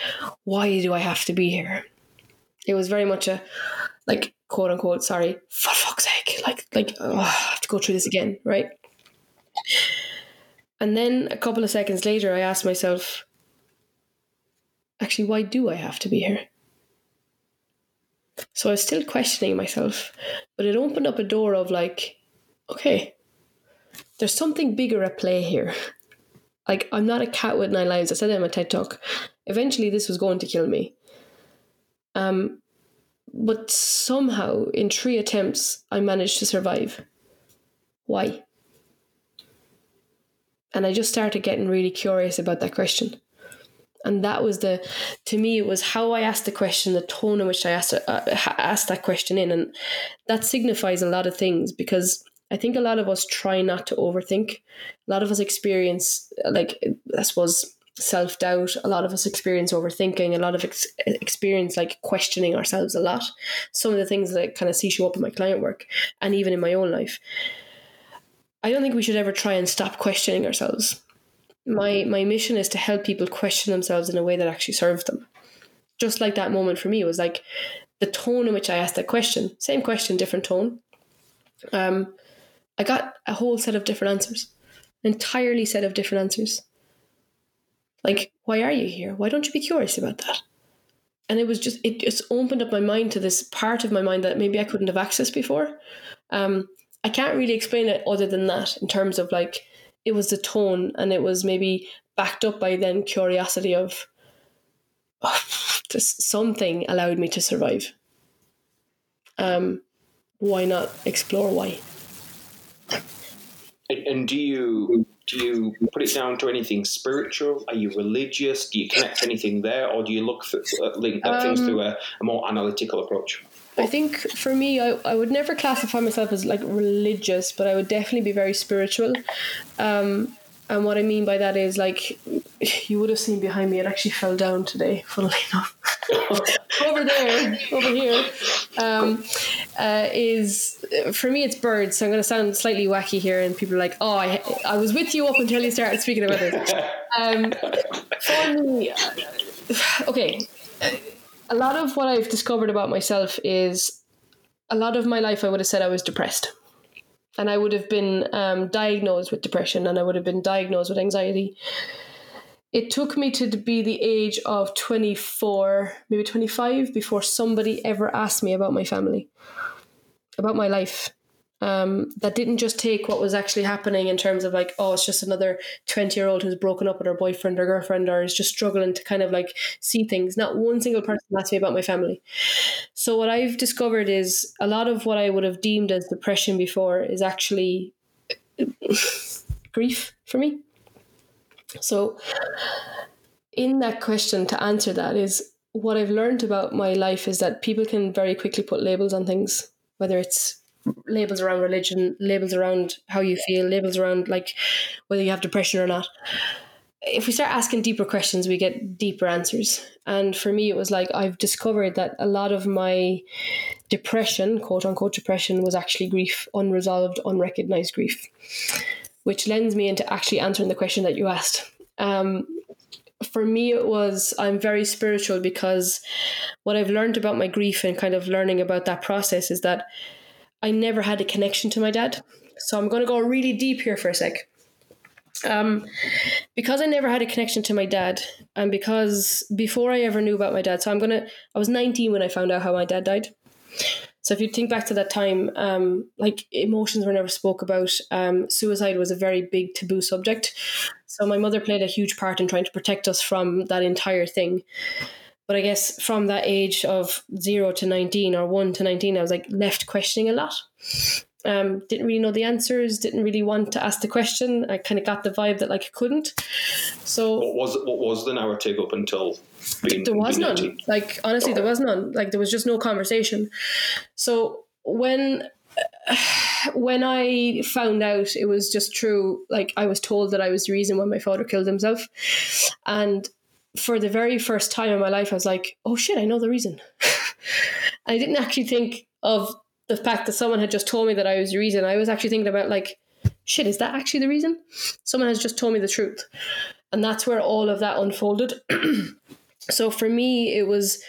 why do I have to be here? It was very much a, like, quote unquote, sorry, for fuck's sake, like, like, oh, I have to go through this again, right? And then a couple of seconds later, I asked myself, actually, why do I have to be here? So I was still questioning myself, but it opened up a door of like, okay, there's something bigger at play here. Like, I'm not a cat with nine lives. I said that in my TED talk. Eventually, this was going to kill me. Um, but somehow, in three attempts, I managed to survive. Why? And I just started getting really curious about that question. And that was the, to me, it was how I asked the question, the tone in which I asked, uh, asked that question in. And that signifies a lot of things because I think a lot of us try not to overthink. A lot of us experience, like, I suppose, self doubt. A lot of us experience overthinking. A lot of ex- experience like questioning ourselves a lot. Some of the things that I kind of see show up in my client work and even in my own life. I don't think we should ever try and stop questioning ourselves. My my mission is to help people question themselves in a way that actually serves them. Just like that moment for me was like the tone in which I asked that question, same question, different tone. Um, I got a whole set of different answers, entirely set of different answers. Like, why are you here? Why don't you be curious about that? And it was just, it just opened up my mind to this part of my mind that maybe I couldn't have accessed before. Um, I can't really explain it other than that in terms of like, it was the tone and it was maybe backed up by then curiosity of, oh, just something allowed me to survive. Um, why not explore why? And do you do you put it down to anything spiritual? Are you religious? Do you connect anything there, or do you look for, link um, things through a, a, more analytical approach? I think for me, I, I would never classify myself as like religious, but I would definitely be very spiritual. Um, and what I mean by that is like you would have seen behind me, it actually fell down today, funnily enough. over there, over here, um, uh, is for me it's birds. So I'm going to sound slightly wacky here, and people are like, "Oh, I, I was with you up until you started speaking about this." Um, for me, okay, a lot of what I've discovered about myself is a lot of my life I would have said I was depressed and I would have been um, diagnosed with depression and I would have been diagnosed with anxiety. It took me to be the age of 24, maybe 25, before somebody ever asked me about my family, about my life um, that didn't just take what was actually happening in terms of like, oh, it's just another 20 year old who's broken up with her boyfriend or girlfriend or is just struggling to kind of like see things. Not one single person asked me about my family. So, what I've discovered is a lot of what I would have deemed as depression before is actually grief for me. So, in that question, to answer that, is what I've learned about my life is that people can very quickly put labels on things, whether it's labels around religion, labels around how you feel, labels around like whether you have depression or not. If we start asking deeper questions, we get deeper answers. And for me, it was like I've discovered that a lot of my depression, quote unquote depression, was actually grief, unresolved, unrecognized grief, which lends me into actually answering the question that you asked. Um, for me it was i'm very spiritual because what i've learned about my grief and kind of learning about that process is that I never had a connection to my dad. So I'm going to go really deep here for a sec. Um, because I never had a connection to my dad, and because before I ever knew about my dad, so I'm gonna, I was 19 when I found out how my dad died. So if you think back to that time, um, like emotions were never spoke about. Um, suicide was a very big taboo subject. So my mother played a huge part in trying to protect us from that entire thing. But I guess from that age of zero to 19 or one to 19, I was like left questioning a lot. Um, didn't really know the answers, didn't really want to ask the question. I kind of got the vibe that like I couldn't. So what was what was the narrative up until being, there was none. 19? Like honestly, there was none. Like there was just no conversation. So when when I found out it was just true, like I was told that I was the reason why my father killed himself, and for the very first time in my life, I was like, oh shit, I know the reason. I didn't actually think of the fact that someone had just told me that I was the reason. I was actually thinking about, like, shit, is that actually the reason? Someone has just told me the truth. And that's where all of that unfolded. so for me, it was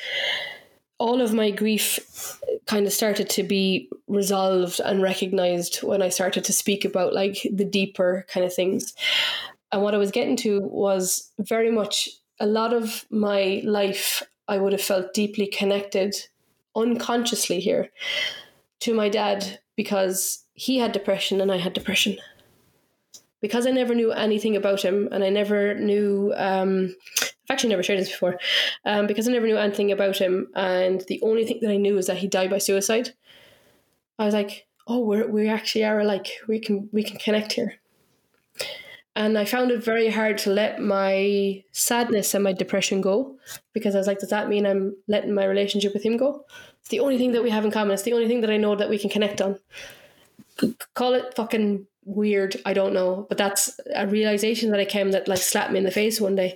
all of my grief kind of started to be resolved and recognized when I started to speak about like the deeper kind of things. And what I was getting to was very much a lot of my life, I would have felt deeply connected unconsciously here to my dad because he had depression and I had depression. Because I never knew anything about him and I never knew, um, I've actually never shared this before, um, because I never knew anything about him and the only thing that I knew is that he died by suicide. I was like, oh, we're, we actually are alike. We can, we can connect here. And I found it very hard to let my sadness and my depression go because I was like, does that mean I'm letting my relationship with him go? It's the only thing that we have in common. It's the only thing that I know that we can connect on. Call it fucking weird. I don't know, but that's a realization that I came that like slapped me in the face one day.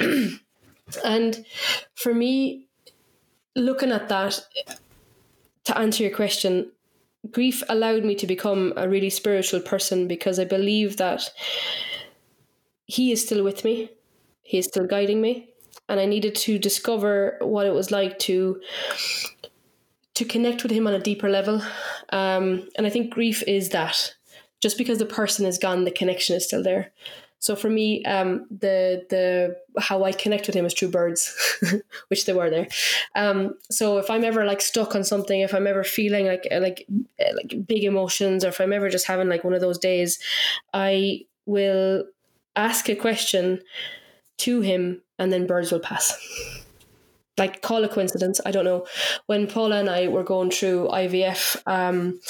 and for me, looking at that, to answer your question, grief allowed me to become a really spiritual person because I believe that he is still with me, he is still guiding me, and I needed to discover what it was like to to connect with him on a deeper level. Um, and I think grief is that. Just because the person is gone, the connection is still there. So for me, um, the the how I connect with him is through birds, which they were there. Um, so if I'm ever like stuck on something, if I'm ever feeling like like like big emotions, or if I'm ever just having like one of those days, I will ask a question to him, and then birds will pass. Like call a coincidence, I don't know. When Paula and I were going through IVF, um,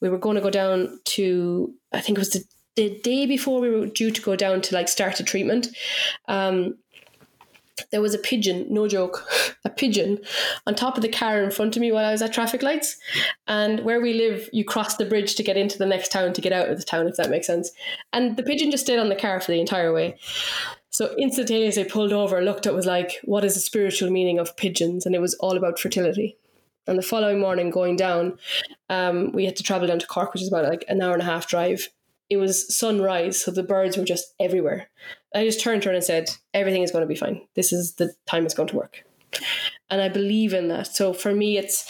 we were going to go down to I think it was the the day before we were due to go down to like start a treatment, um, there was a pigeon, no joke, a pigeon on top of the car in front of me while I was at traffic lights. And where we live, you cross the bridge to get into the next town to get out of the town, if that makes sense. And the pigeon just stayed on the car for the entire way. So instantaneously I pulled over, looked at was like, what is the spiritual meaning of pigeons? And it was all about fertility. And the following morning, going down, um, we had to travel down to Cork, which is about like an hour and a half drive it was sunrise, so the birds were just everywhere. I just turned to her and said, Everything is going to be fine. This is the time it's going to work. And I believe in that. So for me, it's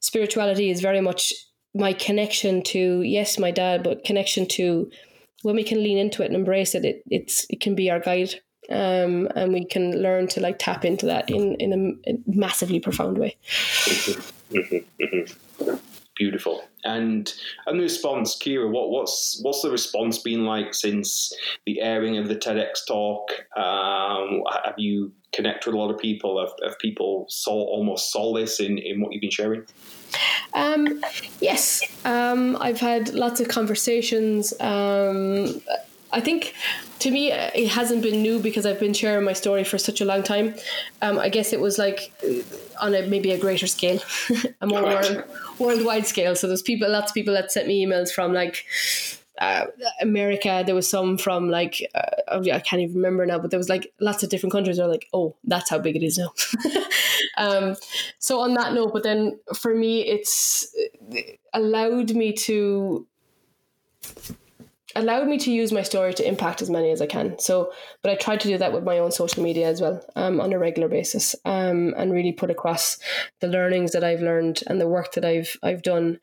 spirituality is very much my connection to, yes, my dad, but connection to when we can lean into it and embrace it, it it's it can be our guide. Um, and we can learn to like tap into that in in a, massively profound way. Mm-hmm, mm-hmm, mm-hmm beautiful. And and the response, Ciara, what what's what's the response been like since the airing of the TEDx talk? Um, have you connected with a lot of people? Have, have people saw almost solace in in what you've been sharing? Um, yes, um, I've had lots of conversations. Um, I think to me it hasn't been new because I've been sharing my story for such a long time. Um, I guess it was like on a maybe a greater scale, a more world, worldwide scale. So there's people, lots of people that sent me emails from like uh, America. There was some from like uh, I can't even remember now, but there was like lots of different countries. Are like, oh, that's how big it is now. um, so on that note, but then for me, it's allowed me to allowed me to use my story to impact as many as I can. So, but I tried to do that with my own social media as well um, on a regular basis, um, and really put across the learnings that I've learned and the work that I've I've done,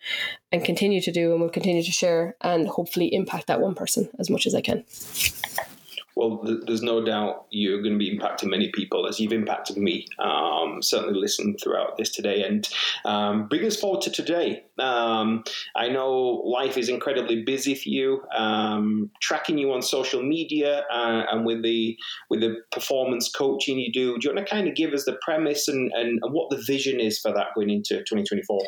and continue to do, and will continue to share, and hopefully impact that one person as much as I can well, th- there's no doubt you're going to be impacting many people as you've impacted me. Um, certainly listening throughout this today and um, bring us forward to today. Um, I know life is incredibly busy for you. Um, tracking you on social media uh, and with the with the performance coaching you do. Do you want to kind of give us the premise and, and, and what the vision is for that going into 2024?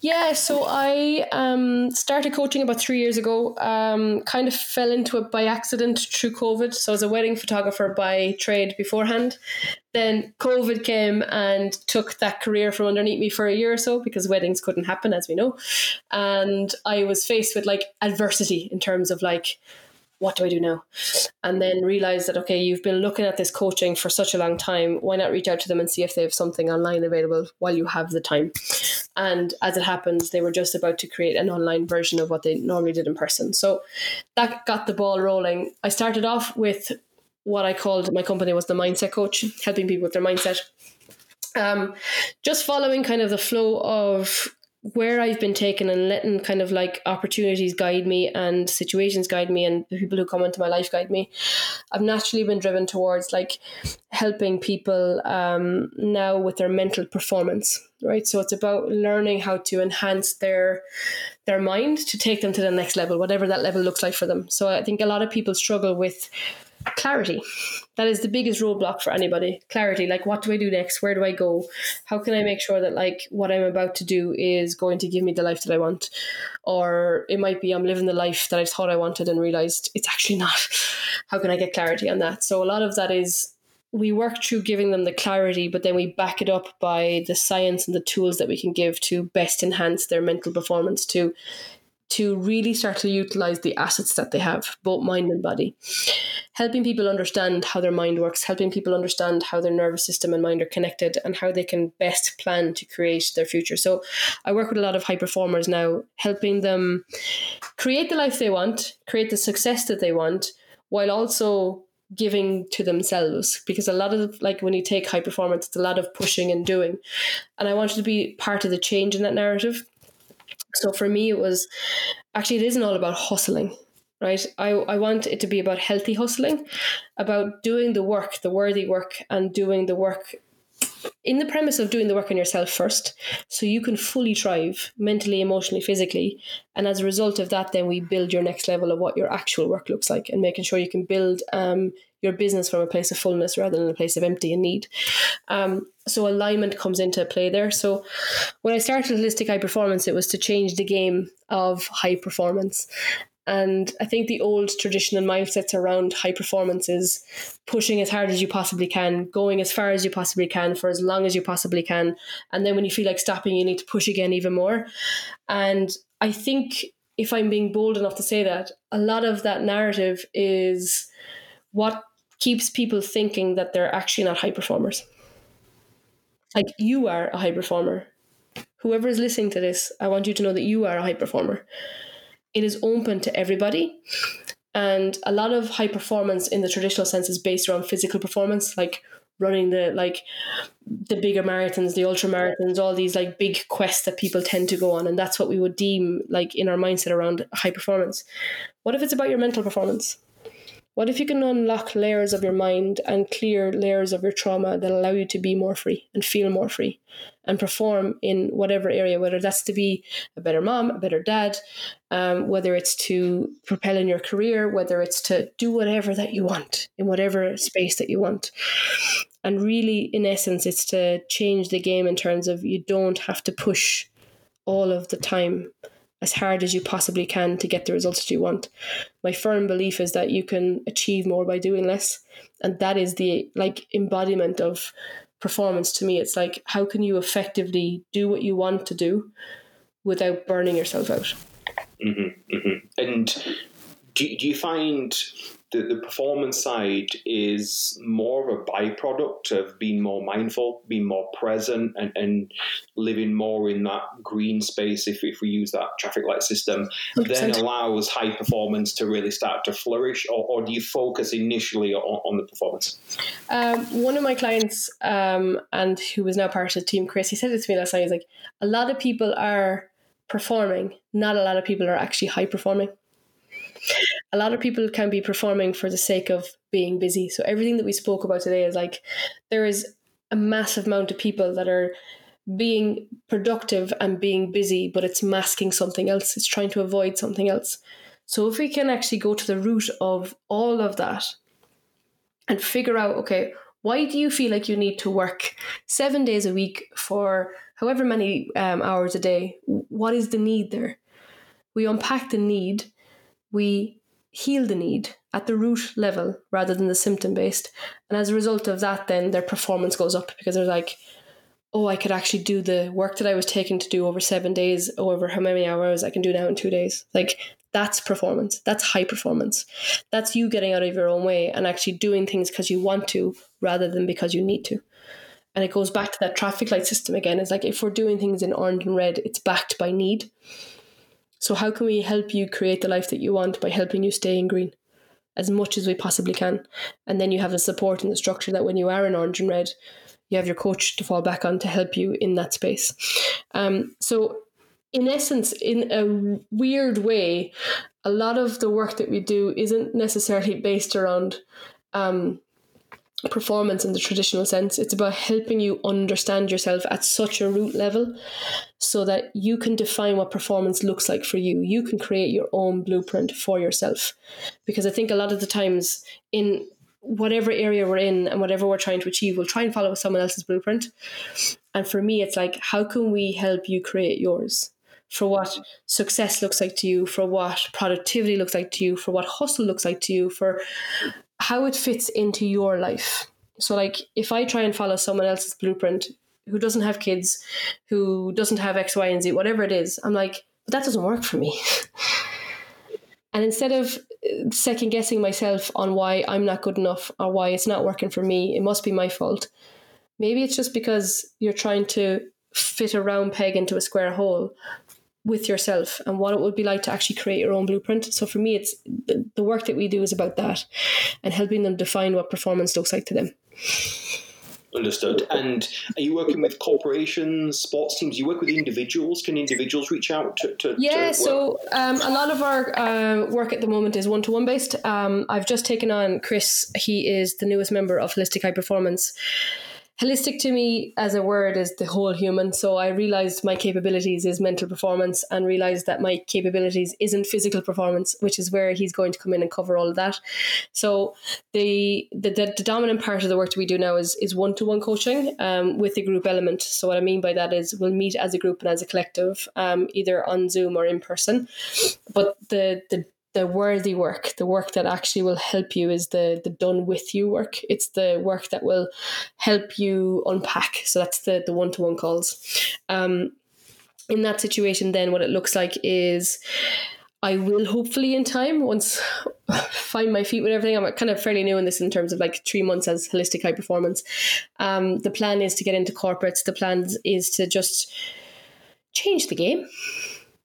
Yeah, so I um, started coaching about three years ago. Um, kind of fell into it by accident through COVID. So I was a wedding photographer by trade beforehand. Then COVID came and took that career from underneath me for a year or so because weddings couldn't happen, as we know. And I was faced with like adversity in terms of like what do I do now? And then realize that, okay, you've been looking at this coaching for such a long time. Why not reach out to them and see if they have something online available while you have the time? And as it happens, they were just about to create an online version of what they normally did in person. So that got the ball rolling. I started off with what I called my company was the mindset coach, helping people with their mindset. Um, just following kind of the flow of where I've been taken and letting kind of like opportunities guide me and situations guide me and the people who come into my life guide me, I've naturally been driven towards like helping people um, now with their mental performance, right? So it's about learning how to enhance their their mind to take them to the next level, whatever that level looks like for them. So I think a lot of people struggle with clarity. That is the biggest roadblock for anybody. Clarity, like what do I do next? Where do I go? How can I make sure that like what I'm about to do is going to give me the life that I want? Or it might be I'm living the life that I thought I wanted and realized it's actually not. how can I get clarity on that? So a lot of that is we work through giving them the clarity, but then we back it up by the science and the tools that we can give to best enhance their mental performance to to really start to utilize the assets that they have, both mind and body. Helping people understand how their mind works, helping people understand how their nervous system and mind are connected, and how they can best plan to create their future. So, I work with a lot of high performers now, helping them create the life they want, create the success that they want, while also giving to themselves because a lot of like when you take high performance it's a lot of pushing and doing and i wanted to be part of the change in that narrative so for me, it was actually, it isn't all about hustling, right? I, I want it to be about healthy hustling, about doing the work, the worthy work, and doing the work in the premise of doing the work on yourself first so you can fully thrive mentally emotionally physically and as a result of that then we build your next level of what your actual work looks like and making sure you can build um, your business from a place of fullness rather than a place of empty and need um, so alignment comes into play there so when i started holistic high performance it was to change the game of high performance and I think the old traditional mindsets around high performance is pushing as hard as you possibly can, going as far as you possibly can for as long as you possibly can. And then when you feel like stopping, you need to push again even more. And I think if I'm being bold enough to say that, a lot of that narrative is what keeps people thinking that they're actually not high performers. Like you are a high performer. Whoever is listening to this, I want you to know that you are a high performer it is open to everybody. And a lot of high performance in the traditional sense is based around physical performance, like running the like the bigger marathons, the ultra marathons, all these like big quests that people tend to go on. And that's what we would deem like in our mindset around high performance. What if it's about your mental performance? What if you can unlock layers of your mind and clear layers of your trauma that allow you to be more free and feel more free and perform in whatever area, whether that's to be a better mom, a better dad, um, whether it's to propel in your career, whether it's to do whatever that you want in whatever space that you want. And really, in essence, it's to change the game in terms of you don't have to push all of the time as hard as you possibly can to get the results that you want. My firm belief is that you can achieve more by doing less. And that is the like embodiment of performance to me. It's like how can you effectively do what you want to do without burning yourself out? Mm-hmm, mm-hmm. And do, do you find the, the performance side is more of a byproduct of being more mindful, being more present, and, and living more in that green space, if, if we use that traffic light system, 100%. then allows high performance to really start to flourish? Or, or do you focus initially on, on the performance? Um, one of my clients, um, and who was now part of the team, Chris, he said it to me last night. He's like, a lot of people are performing, not a lot of people are actually high performing a lot of people can be performing for the sake of being busy. So everything that we spoke about today is like there is a massive amount of people that are being productive and being busy, but it's masking something else. It's trying to avoid something else. So if we can actually go to the root of all of that and figure out, okay, why do you feel like you need to work seven days a week for however many um, hours a day? What is the need there? We unpack the need we heal the need at the root level rather than the symptom based. And as a result of that, then their performance goes up because they're like, oh, I could actually do the work that I was taking to do over seven days, over how many hours I can do now in two days. Like that's performance. That's high performance. That's you getting out of your own way and actually doing things because you want to rather than because you need to. And it goes back to that traffic light system again. It's like if we're doing things in orange and red, it's backed by need. So, how can we help you create the life that you want by helping you stay in green as much as we possibly can? And then you have the support and the structure that when you are in orange and red, you have your coach to fall back on to help you in that space. Um, so, in essence, in a weird way, a lot of the work that we do isn't necessarily based around um, performance in the traditional sense. It's about helping you understand yourself at such a root level so that you can define what performance looks like for you. You can create your own blueprint for yourself. Because I think a lot of the times in whatever area we're in and whatever we're trying to achieve, we'll try and follow someone else's blueprint. And for me, it's like, how can we help you create yours? for what success looks like to you, for what productivity looks like to you, for what hustle looks like to you, for how it fits into your life. So, like, if I try and follow someone else's blueprint who doesn't have kids, who doesn't have X, Y, and Z, whatever it is, I'm like, but that doesn't work for me. and instead of uh, second guessing myself on why I'm not good enough or why it's not working for me, it must be my fault. Maybe it's just because you're trying to fit a round peg into a square hole with yourself and what it would be like to actually create your own blueprint. So for me, it's the work that we do is about that and helping them define what performance looks like to them. Understood. And are you working with corporations, sports teams? You work with individuals. Can individuals reach out to? to yeah. To so um, a lot of our uh, work at the moment is one to one based. Um, I've just taken on Chris. He is the newest member of Holistic High Performance holistic to me as a word is the whole human. So I realized my capabilities is mental performance and realized that my capabilities isn't physical performance, which is where he's going to come in and cover all of that. So the the, the, the dominant part of the work that we do now is is one to one coaching um, with the group element. So what I mean by that is we'll meet as a group and as a collective, um, either on Zoom or in person. But the the the worthy work, the work that actually will help you is the the done with you work. It's the work that will help you unpack. So that's the the one to one calls. Um, in that situation, then what it looks like is. I will hopefully in time once find my feet with everything. I'm kind of fairly new in this in terms of like three months as holistic high performance. Um, the plan is to get into corporates. The plan is to just change the game.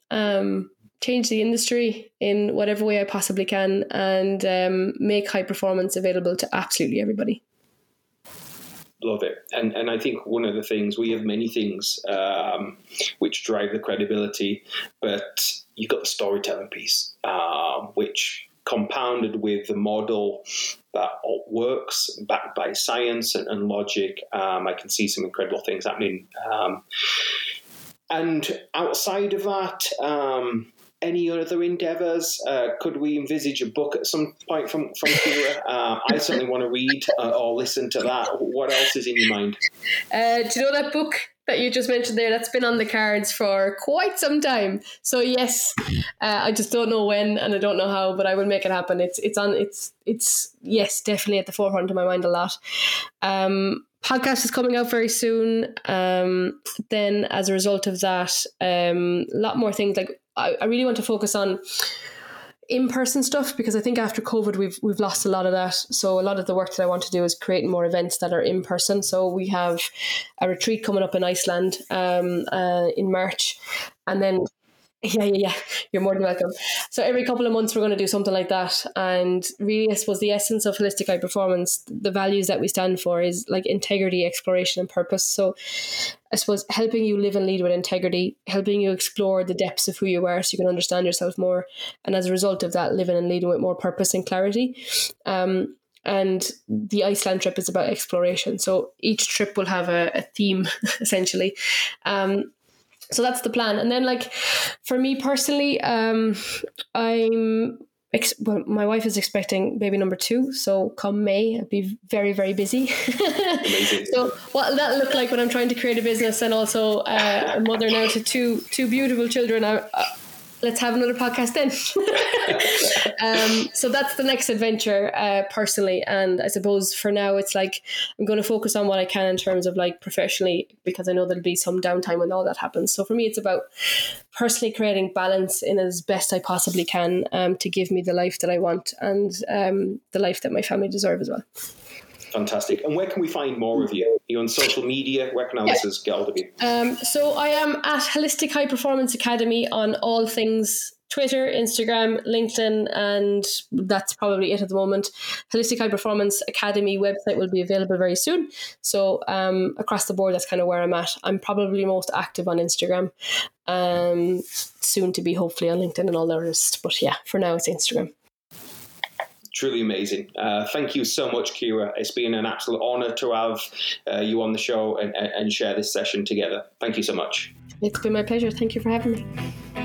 Um, change the industry in whatever way I possibly can and um, make high performance available to absolutely everybody. Love it, and and I think one of the things we have many things um, which drive the credibility, but you've got the storytelling piece, uh, which compounded with the model that works, backed by science and, and logic. Um, I can see some incredible things happening. Um, and outside of that, um, any other endeavours? Uh, could we envisage a book at some point from from Ciara? Uh, I certainly want to read uh, or listen to that. What else is in your mind? Uh, do you know that book that you just mentioned there? That's been on the cards for quite some time. So yes, uh, I just don't know when and I don't know how, but I will make it happen. It's it's on. It's it's yes, definitely at the forefront of my mind a lot. Um, podcast is coming out very soon. Um, then, as a result of that, um, a lot more things like I, I really want to focus on in person stuff because I think after COVID we've we've lost a lot of that. So a lot of the work that I want to do is create more events that are in person. So we have a retreat coming up in Iceland um, uh, in March, and then yeah, yeah, yeah. You're more than welcome. So every couple of months we're going to do something like that, and really, I suppose the essence of holistic high performance, the values that we stand for, is like integrity, exploration, and purpose. So, I suppose helping you live and lead with integrity, helping you explore the depths of who you are, so you can understand yourself more, and as a result of that, living and leading with more purpose and clarity. Um, and the Iceland trip is about exploration. So each trip will have a, a theme, essentially. Um, so that's the plan and then like for me personally um i'm ex- well, my wife is expecting baby number two so come may i'll be very very busy. So what that look like when i'm trying to create a business and also uh, a mother now to two two beautiful children I, let's have another podcast then. um, so that's the next adventure, uh, personally. And I suppose for now, it's like I'm going to focus on what I can in terms of like professionally, because I know there'll be some downtime when all that happens. So for me, it's about personally creating balance in as best I possibly can um, to give me the life that I want and um, the life that my family deserve as well. Fantastic. And where can we find more of you? Are you on social media? Where can our yeah. listeners get hold of you? Um, so I am at Holistic High Performance Academy on all things Twitter, Instagram, LinkedIn, and that's probably it at the moment. Holistic High Performance Academy website will be available very soon. So um, across the board, that's kind of where I'm at. I'm probably most active on Instagram. Um, soon to be hopefully on LinkedIn and all the rest. But yeah, for now it's Instagram truly amazing. Uh, thank you so much, Ciara. It's been an absolute honor to have uh, you on the show and, and share this session together. Thank you so much. It's been my pleasure. Thank you for having me.